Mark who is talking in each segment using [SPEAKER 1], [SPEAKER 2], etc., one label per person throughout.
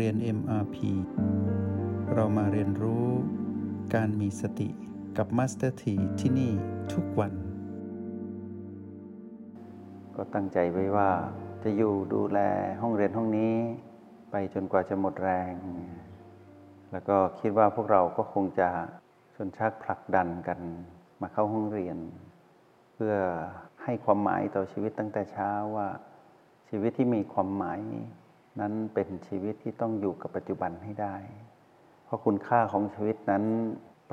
[SPEAKER 1] เรียน MRP เรามาเรียนรู้การมีสติกับ Master T ที่ที่นี่ทุกวัน
[SPEAKER 2] ก็ตั้งใจไว้ว่าจะอยู่ดูแลห้องเรียนห้องนี้ ไปจนกว่าจะหมดแรง แล้วก็คิดว่าพวกเราก็คงจะชนชักผลักดันกันมาเข้าห้องเรียน เพื่อให้ความหมายต่อชีวิตตั้งแต่เช้าว่าชีวิตที่มีความหมาย นั้นเป็นชีวิตที่ต้องอยู่กับปัจจุบันให้ได้ เพราะคุณค่าของชีวิตนั้น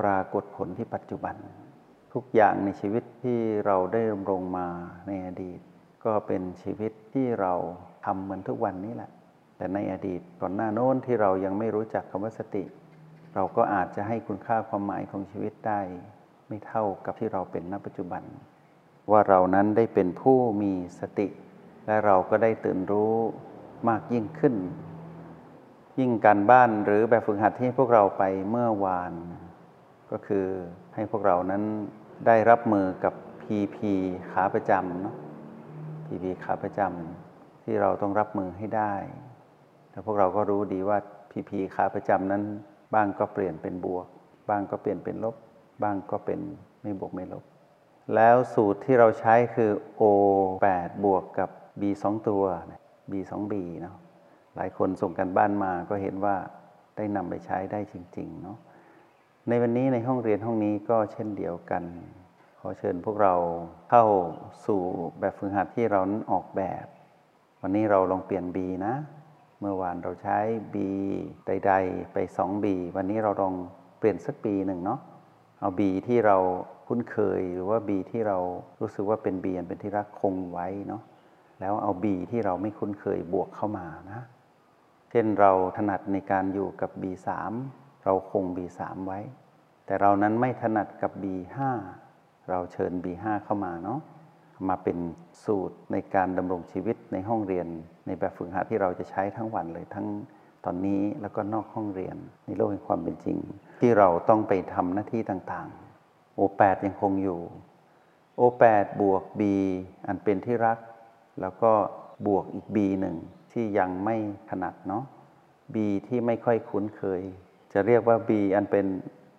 [SPEAKER 2] ปรากฏผลที่ปัจจุบัน ทุกอย่างในชีวิตที่เราได้ดำรงมาในอดีต ก็เป็นชีวิตที่เราทำเหมือนทุกวันนี้แหละ แต่ในอดีตก่อนหน้าโน้นที่เรายังไม่รู้จักคำว่าสติ เราก็อาจจะให้คุณค่าความหมายของชีวิตได้ ไม่เท่ากับที่เราเป็นณปัจจุบัน ว่าเรานั้นได้เป็นผู้มีสติ และเราก็ได้ตื่นรู้ มากยิ่งขึ้น ยิ่งการบ้านหรือแบบฝึกหัดที่พวกเราไปเมื่อวาน ก็คือให้พวกเรานั้นได้รับมือกับ PP ขาประจำเนาะ PP ขาประจำที่เราต้องรับมือให้ได้ แต่พวกเราก็รู้ดีว่า PP ขาประจำนั้นบ้างก็เปลี่ยนเป็นบวก บ้างก็เปลี่ยนเป็นลบ บ้างก็เป็นไม่บวกไม่ลบ แล้วสูตรที่เราใช้คือ O 8 บวกกับ B 2 ตัว B 2 B เนาะหลายคนส่งกันบ้านมาก็เห็นว่าได้นำไปใช้ได้จริงๆเนาะในวันนี้ในห้องเรียนห้องนี้ก็เช่นเดียวกัน ขอเชิญพวกเราเข้าสู่แบบฝึกหัดที่เรานั้นออกแบบ วันนี้เราลองเปลี่ยน B นะ เมื่อวานเราใช้ B ใด ๆ ไป 2B วันนี้เราลองเปลี่ยนสัก B หนึ่งเนาะเอา B ที่เราคุ้นเคยหรือว่า B ที่เรารู้สึกว่าเป็น B อันเป็นที่รักคงไว้เนาะ แล้วเอา B ที่เราไม่คุ้นเคยบวกเข้ามานะ เช่นเราถนัดในการอยู่กับ B3 เราคง B3 ไว้ แต่เรานั้นไม่ถนัดกับ B5 เราเชิญ B5 เข้ามาเนาะมาเป็นสูตรในการดำรงชีวิตในห้องเรียน ในแบบฝึกหัดที่เราจะใช้ทั้งวันเลยทั้งตอนนี้แล้วก็นอกห้องเรียน ในโลกแห่งความเป็นจริง ที่เราต้องไปทำหน้าที่ต่างๆ O8 ยังคงอยู่ O8 บวก B อันเป็นที่รัก แล้วก็บวกอีก B หนึ่งที่ยังไม่ถนัดเนาะ B ที่ไม่ค่อยคุ้นเคย จะเรียกว่า B อันเป็น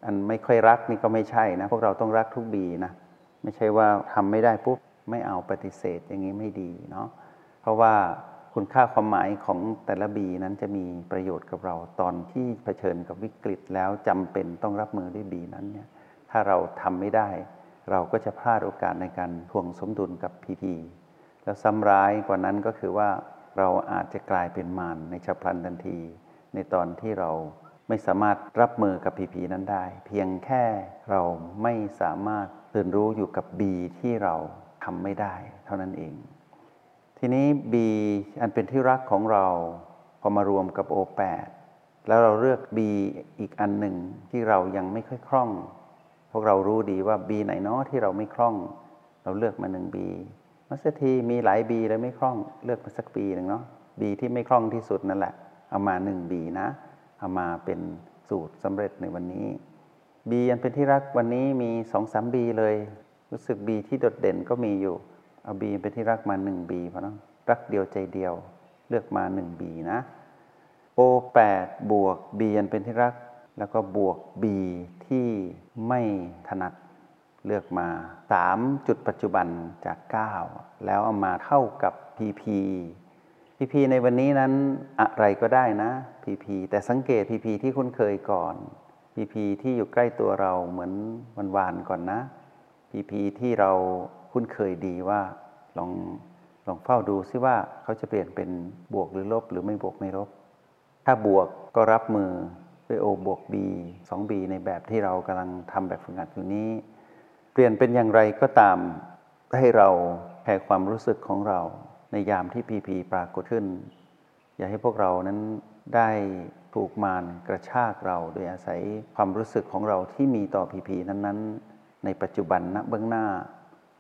[SPEAKER 2] อันไม่ค่อยรักนี่ก็ไม่ใช่นะ พวกเราต้องรักทุก B นะ ไม่ใช่ว่าทำไม่ได้ปุ๊บไม่เอาปฏิเสธอย่างนี้ไม่ดีเนาะ เพราะว่าคุณค่าความหมายของแต่ละ B นั้นจะมีประโยชน์กับเราตอนที่เผชิญกับวิกฤตแล้วจำเป็นต้องรับมือด้วย B นั้นเนี่ยถ้าเราทำไม่ได้ เราก็จะพลาดโอกาสในการทวงสมดุลกับ PP แล้วซ้ำร้ายกว่านั้นก็คือว่าเราอาจจะกลายเป็นมารในฉับพลันทันที ในตอนที่เราไม่สามารถรับมือกับผีผีนั้นได้ เพียงแค่เราไม่สามารถตื่นรู้อยู่กับ B ที่เราทำไม่ได้เท่านั้นเอง ทีนี้ B อันเป็นที่รักของเราพอมารวมกับ O8 แแล้วเราเลือก B อีกอันหนึ่งที่เรายังไม่ค่อยคล่อง พวกเรารู้ดีว่า B ไหนเนาะที่เราไม่คล่อง เราเลือกมาหนึ่ง B มัสทีมีหลาย B แล้วไม่คล่องเลือกมาสัก B หนึ่งเนาะ B ที่ไม่คล่องที่สุดนั่นแหละเอามาหนึ่ง B นะเอามาเป็นสูตรสำเร็จในวันนี้ B อันเป็นที่รักวันนี้มีสองสาม B เลย รู้สึก B ที่โดดเด่นก็มีอยู่เอา B เป็นที่รักมา1 B เพราะนั้นรักเดียวใจเดียวเลือกมา1 B นะ O8 บวก B อันเป็นที่รัก แล้วก็บวก B ที่ไม่ถนัด เลือกมา 3 จุดปัจจุบันจาก 9 แล้วเอามาเท่ากับ PP PP ในวันนี้นั้นอะไรก็ได้นะ PP แต่สังเกต PP ที่คุ้นเคยก่อน PP ที่อยู่ใกล้ตัวเราเหมือนวันวานก่อนนะ PP ที่เราคุ้นเคยดีว่าลองลองเฝ้าดูซิว่าเขาจะเปลี่ยนเป็นบวกหรือลบหรือไม่บวกไม่ลบ ถ้าบวกก็รับมือด้วย O บวก B 2B ในแบบที่เรากำลังทำแบบฝึกหัดอยู่นี้ เปลี่ยนเป็นอย่างไรก็ตามให้เราแผ่ความรู้สึกของเราในยามที่พีพีปรากฏขึ้น อย่าให้พวกเรานั้นได้ถูกมารกระชากเรา โดยอาศัยความรู้สึกของเราที่มีต่อพีพีนั้นๆ ในปัจจุบันณเบื้องหน้า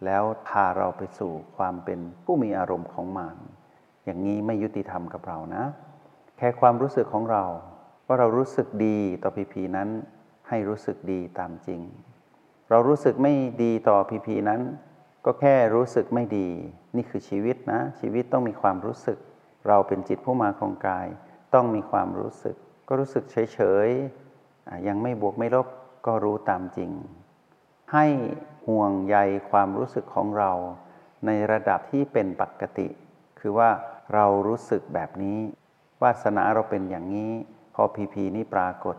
[SPEAKER 2] แล้วพาเราไปสู่ความเป็นผู้มีอารมณ์ของมารอย่างนี้ไม่ยุติธรรมกับเรานะ แค่ความรู้สึกของเรา ว่าเรารู้สึกดีต่อพีพีนั้น ให้รู้สึกดีตามจริง เรารู้สึกไม่ดีต่อพีพีนั้น ก็แค่รู้สึกไม่ดี นี่คือชีวิตนะ ชีวิตต้องมีความรู้สึก เราเป็นจิตผู้มาครองกาย ต้องมีความรู้สึก ก็รู้สึกเฉยๆยังไม่บวกไม่ลบก็รู้ตามจริง ให้ห่วงใยความรู้สึกของเรา ในระดับที่เป็นปกติ คือว่าเรารู้สึกแบบนี้ วาสนาเราเป็นอย่างนี้ พอพีพีนี่ปรากฏ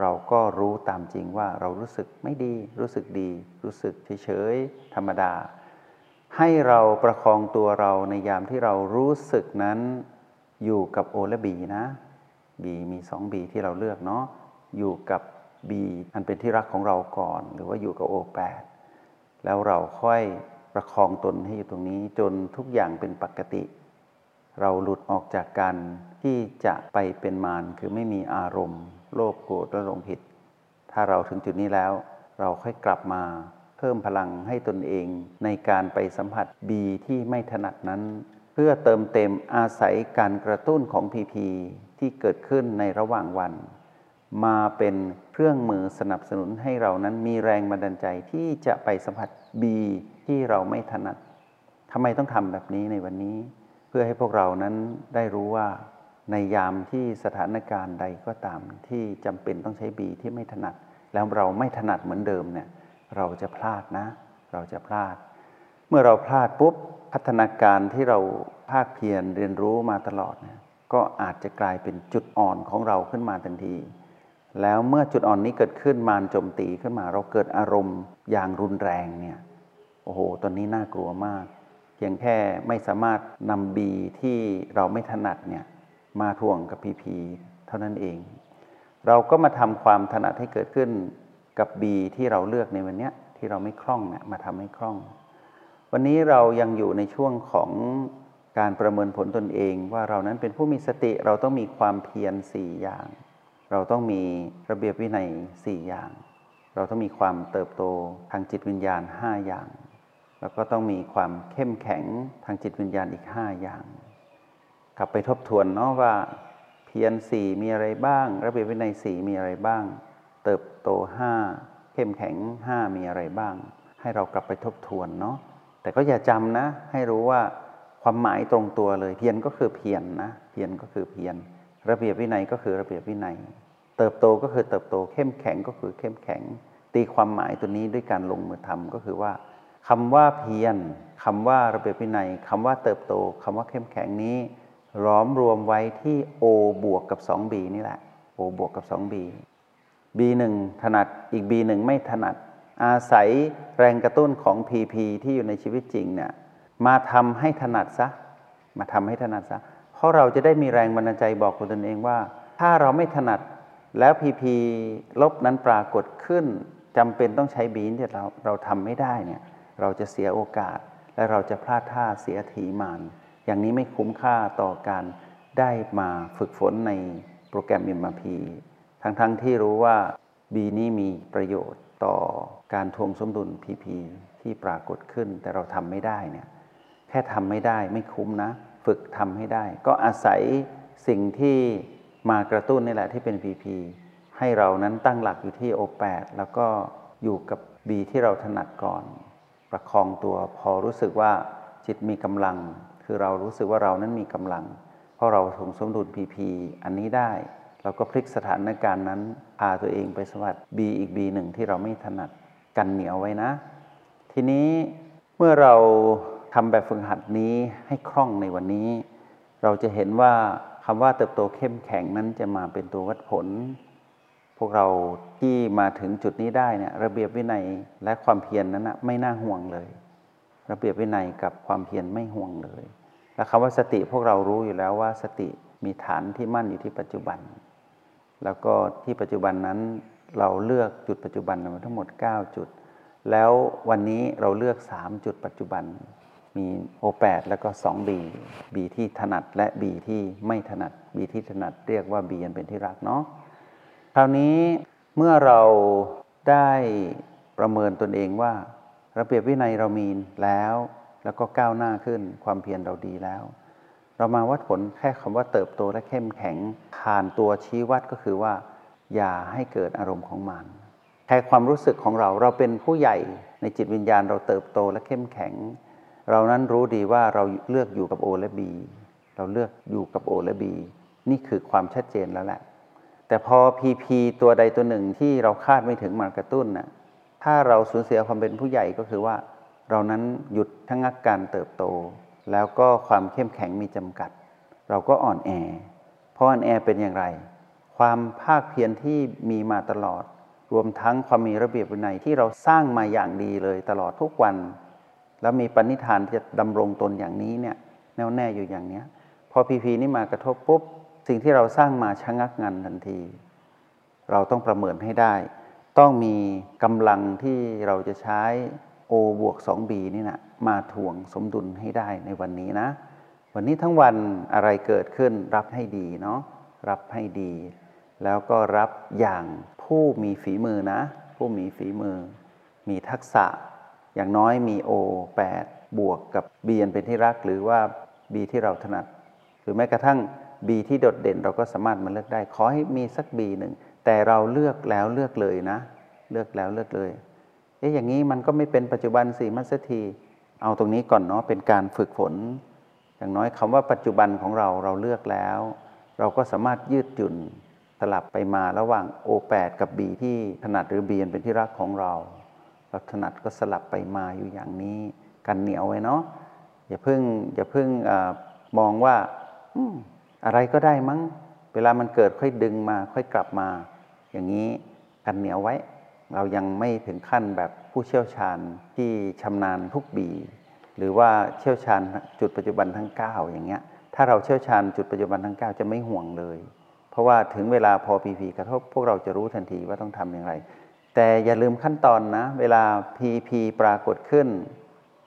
[SPEAKER 2] เราก็รู้ตามจริงว่าเรารู้สึกไม่ดี รู้สึกดี รู้สึกเฉยๆธรรมดา ให้เราประคองตัวเราในยามที่เรารู้สึกนั้นอยู่กับโอและบีนะบีมีสองบีที่เราเลือกเนาะอยู่กับบีอันเป็นที่รักของเราก่อน หรือว่าอยู่กับโอแปดแล้วเราค่อยประคองตนให้อยู่ตรงนี้จนทุกอย่างเป็นปกติ เราหลุดออกจากกันที่จะไปเป็นมารคือไม่มีอารมณ์ โลภโกรธและหลงผิด ถ้าเราถึงจุดนี้แล้ว เราค่อยกลับมาเพิ่มพลังให้ตนเองในการไปสัมผัสบีที่ไม่ถนัดนั้น เพื่อเติมเต็มอาศัยการกระตุ้นของพีพีที่เกิดขึ้นในระหว่างวัน มาเป็นเครื่องมือสนับสนุนให้เรานั้นมีแรงบันดาลใจที่จะไปสัมผัสบีที่เราไม่ถนัดทำไมต้องทำแบบนี้ในวันนี้ เพื่อให้พวกเรานั้นได้รู้ว่า ในยามที่สถานการณ์ใดก็ตามที่จำเป็นต้องใช้บีที่ไม่ถนัด แล้วเราไม่ถนัดเหมือนเดิมเนี่ยเราจะพลาดนะ เราจะพลาด เมื่อเราพลาดปุ๊บพัฒนาการที่เราภาคเพียรเรียนรู้มาตลอดเนี่ยก็อาจจะกลายเป็นจุดอ่อนของเราขึ้นมาทันที แล้วเมื่อจุดอ่อนนี้เกิดขึ้นมารโจมตีขึ้นมา เราเกิดอารมณ์อย่างรุนแรงเนี่ยโอ้โหตอนนี้น่ากลัวมาก เพียงแค่ไม่สามารถนำบีที่เราไม่ถนัดเนี่ย มาทวงกับพีพีเท่านั้นเอง เราก็มาทำความถนัดให้เกิดขึ้นกับบีที่เราเลือกในวันนี้ที่เราไม่คล่องเนี่ยมาทำให้คล่อง วันนี้เรายังอยู่ในช่วงของการประเมินผลตนเองว่าเรานั้นเป็นผู้มีสติเราต้องมีความเพียรสี่อย่าง เราต้องมีระเบียบวินัยสี่อย่าง เราต้องมีความเติบโตทางจิตวิญญาณห้าอย่าง แล้วก็ต้องมีความเข้มแข็งทางจิตวิญญาณอีกห้าอย่าง กลับไปทบทวนเนาะว่าเพียรสี่มีอะไรบ้าง ระเบียบวินัยสี่มีอะไรบ้าง เติบโตห้าเข้มแข็งห้ามีอะไรบ้าง ให้เรากลับไปทบทวนเนาะแต่ก็อย่าจำนะ ให้รู้ว่าความหมายตรงตัวเลย เพียรก็คือเพียรนนะเพียรก็คือเพียรระเบียบวินัยก็คือระเบียบวินัย เติบโตก็คือเติบโตเข้มแข็งก็คือเข้มแข็ง ตีความหมายตัวนี้ด้วยการลงมือทำก็คือว่าคำว่าเพียรคำว่าระเบียบวินัยคำว่าเติบโตคำว่าเข้มแข็งนี้ ล้อมรวมไว้ที่ O บวกกับ 2B นี่แหละ O บวกกับ 2B B1 ถนัดอีก B1 ไม่ถนัด อาศัยแรงกระตุ้นของ PP ที่อยู่ในชีวิตจริงเนี่ยมาทำให้ถนัดซะมาทำให้ถนัดซะ เพราะเราจะได้มีแรงบันดาลใจบอกตนเองว่า ถ้าเราไม่ถนัดแล้ว PP ลบนั้นปรากฏขึ้นจำเป็นต้องใช้บีนที่เราเราทำไม่ได้เนี่ยเราจะเสียโอกาสและเราจะพลาดท่าเสียทีมาน อย่างนี้ไม่คุ้มค่าต่อการได้มาฝึกฝนในโปรแกรม MRP ทั้งๆทที่รู้ว่าบีนี้มีประโยชน์ต่อการทวงสมดุล PP ที่ปรากฏขึ้น แต่เราทำไม่ได้เนี่ยแค่ทำไม่ได้ไม่คุ้มนะ ฝึกทำให้ได้ ก็อาศัยสิ่งที่มากระตุ้นนี่แหละที่เป็น PP ให้เรานั้นตั้งหลักอยู่ที่ O8 แล้วก็อยู่กับ B ที่เราถนัดก่อน ประคองตัวพอรู้สึกว่าจิตมีกำลัง คือเรารู้สึกว่าเรานั้นมีกำลัง เพราะเราถงสมดุลพีพอันนี้ได้ เราก็พลิกสถานการณ์นั้นพาตัวเองไปสวัสดบีอีกบีหนึ่งที่เราไม่ถนัดกันเหนียวไว้นะ ทีนี้เมื่อเราทำแบบฝึกหัดนี้ให้คล่องในวันนี้ เราจะเห็นว่าคำว่าเติบโตเข้มแข็งนั้นจะมาเป็นตัววัดผล พวกเราที่มาถึงจุดนี้ได้เนี่ยระเบียบวินัยและความเพียรนนั้นนะไม่น่าห่วงเลย ระเบียบวินัยกับความเพียรไม่ห่วงเลย และคำว่าสติพวกเรารู้อยู่แล้วว่าสติมีฐานที่มั่นอยู่ที่ปัจจุบัน แล้วก็ที่ปัจจุบันนั้นเราเลือกจุดปัจจุบันมาทั้งหมด 9 จุด แล้ววันนี้เราเลือก 3 จุดปัจจุบัน มีโอแปดแล้วก็ 2 B B ที่ถนัดและ B ที่ไม่ถนัด B ที่ถนัดเรียกว่า B อันเป็นที่รักเนาะคราวนี้เมื่อเราได้ประเมินตนเองว่า ระเบียบวินัยเรามีแล้ว แล้วก็ก้าวหน้าขึ้นความเพียรเราดีแล้ว เรามาวัดผลแค่คำว่าเติบโตและเข้มแข็งผ่านตัวชี้วัดก็คือว่า อย่าให้เกิดอารมณ์ของมันแค่ความรู้สึกของเราเราเป็นผู้ใหญ่ในจิตวิญญาณเราเติบโตและเข้มแข็ง เรานั้นรู้ดีว่าเราเลือกอยู่กับโอและบีเราเลือกอยู่กับโอและบีนี่คือความชัดเจนแล้วแหละ แต่พอ PP ตัวใดตัวหนึ่งที่เราคาดไม่ถึงมากระตุ้นน่ะ ถ้าเราสูญเสียความเป็นผู้ใหญ่ก็คือว่า เรานั้นหยุดทั้งงักการเติบโต แล้วก็ความเข้มแข็งมีจำกัด เราก็อ่อนแอ เพราะอ่อนแอเป็นอย่างไร ความภาคเพียรที่มีมาตลอด รวมทั้งความมีระเบียบวินัยที่เราสร้างมาอย่างดีเลยตลอดทุกวัน แล้วมีปณิธานจะดำรงตนอย่างนี้เนี่ยแน่วแน่อยู่อย่างเนี้ยพอพีพีนี่มากระทบปุ๊บสิ่งที่เราสร้างมาชะงักงันทันที เราต้องประเมินให้ได้ ต้องมีกำลังที่เราจะใช้ O บวก 2B นี่นะมาถ่วงสมดุลให้ได้ในวันนี้นะ วันนี้ทั้งวันอะไรเกิดขึ้นรับให้ดีเนาะรับให้ดี แล้วก็รับอย่างผู้มีฝีมือนะ ผู้มีฝีมือ มีทักษะ อย่างน้อยมี O 8 บวกกับ B เป็นที่รักหรือว่า B ที่เราถนัด หรือแม้กระทั่ง B ที่โดดเด่นเราก็สามารถมาเลือกได้ ขอให้มีสัก B หนึ่ง แต่เราเลือกแล้วเลือกเลยนะ เลือกแล้วเลือกเลย เอ๊ะอย่างนี้มันก็ไม่เป็นปัจจุบันสี่มัสทีเอาตรงนี้ก่อนเนาะเป็นการฝึกฝน อย่างน้อยคำว่าปัจจุบันของเราเราเลือกแล้ว เราก็สามารถยืดหยุ่นสลับไปมาระหว่าง O8 กับ B ที่ถนัดหรือ B อันเป็นที่รักของเรา เราถนัดก็สลับไปมาอยู่อย่างนี้ กันเหนียวไว้เนาะอย่าเพิ่งอย่าเพิ่งอมองว่าอือะไรก็ได้มั้ง เวลามันเกิดค่อยดึงมาค่อยกลับมา อย่างนี้กันเหนียวไว้ เรายังไม่ถึงขั้นแบบผู้เชี่ยวชาญที่ชำนาญทุกบี หรือว่าเชี่ยวชาญจุดปัจจุบันทั้ง 9 อย่างเงี้ยถ้าเราเชี่ยวชาญจุดปัจจุบันทั้ง 9 จะไม่ห่วงเลย เพราะว่าถึงเวลาพอพีพีกระทบพวกเราจะรู้ทันทีว่าต้องทำอย่างไร แต่อย่าลืมขั้นตอนนะ เวลาพีพีปรากฏขึ้น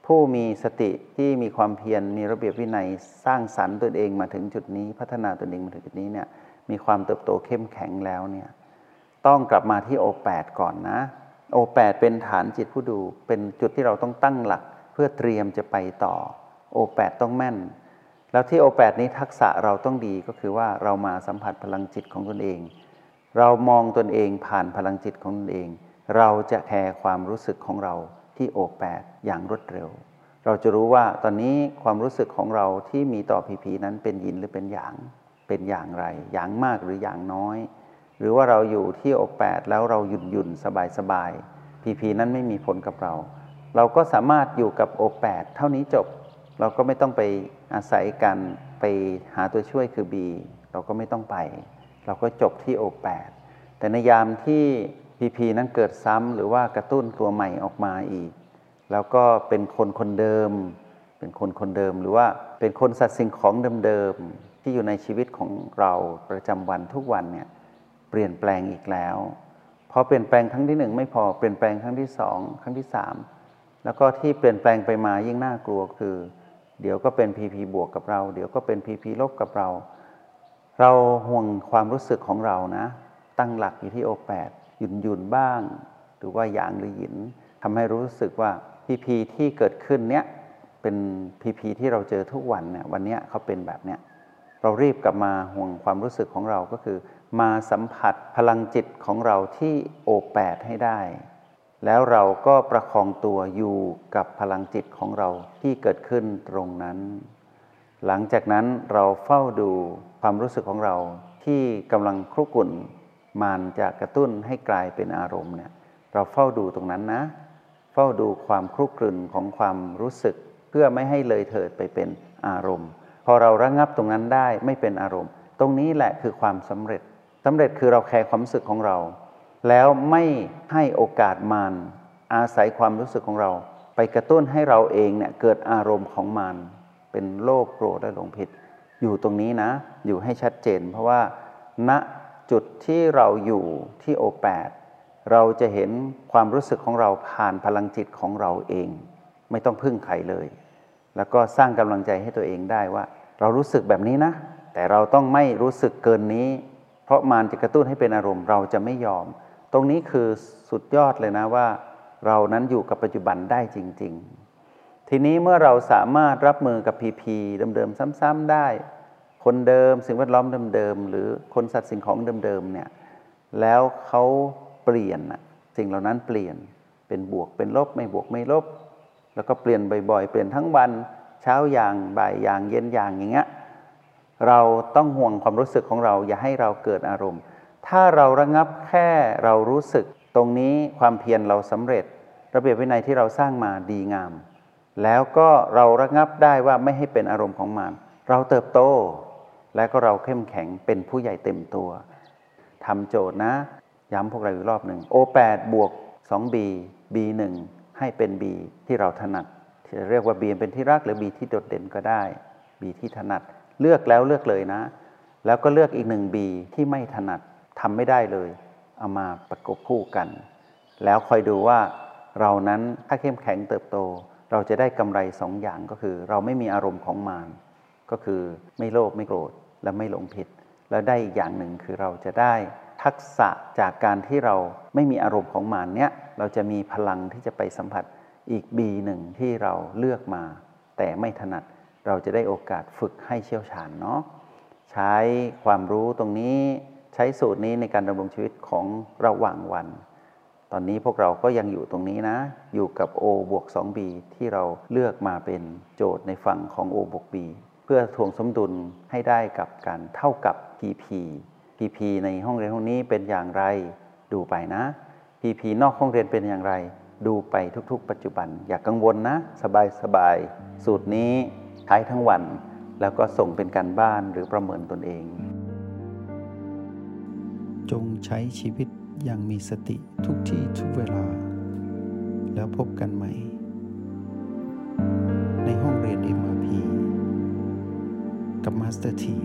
[SPEAKER 2] ผู้มีสติที่มีความเพียรมีระเบียบวินัยสร้างสรรค์ตนเองมาถึงจุดนี้ พัฒนาตนเองมาถึงจุดนี้เนี่ยมีความเติบโตเข้มแข็งแล้วเนี่ย ต้องกลับมาที่โอแปดก่อนนะ โอแปดเป็นฐานจิตผู้ดู เป็นจุดที่เราต้องตั้งหลัก เพื่อเตรียมจะไปต่อ โอแปดต้องแม่น แล้วที่โอแปดนี้ทักษะเราต้องดีก็คือว่าเรามาสัมผัสพลังจิตของตนเอง เรามองตนเองผ่านพลังจิตของตนเอง เราจะแคร์ความรู้สึกของเราที่โอแปดอย่างรวดเร็ว เราจะรู้ว่าตอนนี้ความรู้สึกของเราที่มีต่อพีพีนั้นเป็นยินหรือเป็นหยาง เป็นอย่างไร อย่างมากหรืออย่างน้อย หรือว่าเราอยู่ที่โอแปดแล้วเราหยุ่นหยุ่นสบายสบายพีพีนั้นไม่มีผลกับเรา เราก็สามารถอยู่กับโอแปดเท่านี้จบ เราก็ไม่ต้องไปอาศัยกันไปหาตัวช่วยคือ B เราก็ไม่ต้องไป เราก็จบที่โอแปดแต่ในยามที่พีพีนั้นเกิดซ้ำหรือว่ากระตุ้นตัวใหม่ออกมาอีก แล้วก็เป็นคนคนเดิม เป็นคนคนเดิมหรือว่าเป็นคนสัตว์สิ่งของเดิมๆที่อยู่ในชีวิตของเราประจำวันทุกวันเนี่ย ปลี่ยนแปลงอีกแล้วพอเปลี่ยนแปลงครั้งที่หนึ่งไม่พอเปลี่ยนแปลงครั้งที่สองครั้งที่สามแล้วก็ที่เปลี่ยนแปลงไปมายิ่งน่ากลัวคือ เดี๋ยวก็เป็นพีพีบวกกับเรา เดี๋ยวก็เป็นพีพีลบกับเรา เราห่วงความรู้สึกของเรานะ ตั้งหลักอยู่ที่โอแปดหยุนหยุนบ้าง หรือว่าหยางหรือหยินทำให้รู้สึกว่าพีพีที่เกิดขึ้นเนี้ยเป็นพีพีที่เราเจอทุกวันเนี่ยวันเนี้ยเขาเป็นแบบเนี้ยเรารีบกลับมาห่วงความรู้สึกของเราก็คือมาสัมผัสพลังจิตของเราที่โอแปดให้ได้ แล้วเราก็ประคองตัวอยู่กับพลังจิตของเราที่เกิดขึ้นตรงนั้น หลังจากนั้นเราเฝ้าดูความรู้สึกของเราที่กำลังครุกุ่นมานจะกระตุ้นให้กลายเป็นอารมณ์เนี่ยเราเฝ้าดูตรงนั้นนะ เฝ้าดูความครุกรุ่นของความรู้สึก เพื่อไม่ให้เลยเถิดไปเป็นอารมณ์ พอเราระงับตรงนั้นได้ไม่เป็นอารมณ์ ตรงนี้แหละคือความสำเร็จ สำเร็จคือเราแคร์ความรู้สึกของเรา แล้วไม่ให้โอกาสมานอาศัยความรู้สึกของเรา ไปกระตุ้นให้เราเองเนี่ยเกิดอารมณ์ของมานเป็นโลภโกรธและหลงผิด อยู่ตรงนี้นะ อยู่ให้ชัดเจน เพราะว่าณจุดที่เราอยู่ที่โอแปดเราจะเห็นความรู้สึกของเราผ่านพลังจิตของเราเอง ไม่ต้องพึ่งใครเลย แล้วก็สร้างกำลังใจให้ตัวเองได้ว่า เรารู้สึกแบบนี้นะ แต่เราต้องไม่รู้สึกเกินนี้ เพราะมารจะกระตุ้นให้เป็นอารมณ์เราจะไม่ยอม ตรงนี้คือสุดยอดเลยนะว่า เรานั้นอยู่กับปัจจุบันได้จริง ๆ ทีนี้เมื่อเราสามารถรับมือกับพีพีเดิมๆซ้ำๆได้ คนเดิมสิ่งแวดล้อมเดิมๆหรือคนสัตว์สิ่งของเดิมๆเนี่ยแล้วเขาเปลี่ยนสิ่งเหล่านั้นเปลี่ยนเป็นบวกเป็นลบไม่บวกไม่ลบ แล้วก็เปลี่ยนบ่อยๆ เปลี่ยนทั้งวันเช้าอย่างบ่ายอย่างเย็นอย่างอย่างเงี้ย เราต้องห่วงความรู้สึกของเราอย่าให้เราเกิดอารมณ์ ถ้าเราระงับแค่เรารู้สึก ตรงนี้ความเพียรเราสำเร็จ ระเบียบวินัยที่เราสร้างมาดีงาม แล้วก็เราระงับได้ว่าไม่ให้เป็นอารมณ์ของมันเราเติบโต และก็เราเข้มแข็งเป็นผู้ใหญ่เต็มตัวทำโจทย์นะ ย้ำพวกเราอีกรอบหนึ่ง O8 บวก 2B B1 ให้เป็น B ที่เราถนัดจะเรียกว่า B เป็นที่รักหรือ B ที่โดดเด่นก็ได้ B ที่ถนัด เลือกแล้วเลือกเลยนะ แล้วก็เลือกอีกหนึ่ง B ที่ไม่ถนัดทำไม่ได้เลย เอามาประกบคู่กัน แล้วคอยดูว่าเรานั้นถ้าเข้มแข็งเติบโต เราจะได้กำไรสองอย่างก็คือ เราไม่มีอารมณ์ของมารก็คือไม่โลภไม่โกรธและไม่หลงผิด แล้วได้อีกอย่างหนึ่งคือเราจะได้ทักษะจากการที่เราไม่มีอารมณ์ของมารเนี้ยเราจะมีพลังที่จะไปสัมผัสอีกบีหนึ่งที่เราเลือกมา แต่ไม่ถนัด เราจะได้โอกาสฝึกให้เชี่ยวชาญเนาะใช้ความรู้ตรงนี้ใช้สูตรนี้ในการดำรงชีวิตของระหว่างวัน ตอนนี้พวกเราก็ยังอยู่ตรงนี้นะ อยู่กับ O บวก 2B ที่เราเลือกมาเป็นโจทย์ในฝั่งของ O บวก B เพื่อทวงสมดุลให้ได้กับการเท่ากับ PP PP ในห้องเรียนห้องนี้เป็นอย่างไร ดูไปนะ PP นอกห้องเรียนเป็นอย่างไร ดูไปทุกๆ ปัจจุบัน อย่ากกังวลนะ สบายๆสูตรนี้ ใช้ทั้งวัน แล้วก็ส่งเป็นการบ้านหรือประเมินตนเอง
[SPEAKER 1] จงใช้ชีวิตอย่างมีสติทุกที่ทุกเวลา แล้วพบกันใหม่ ในห้องเรียน MRP กับ Master T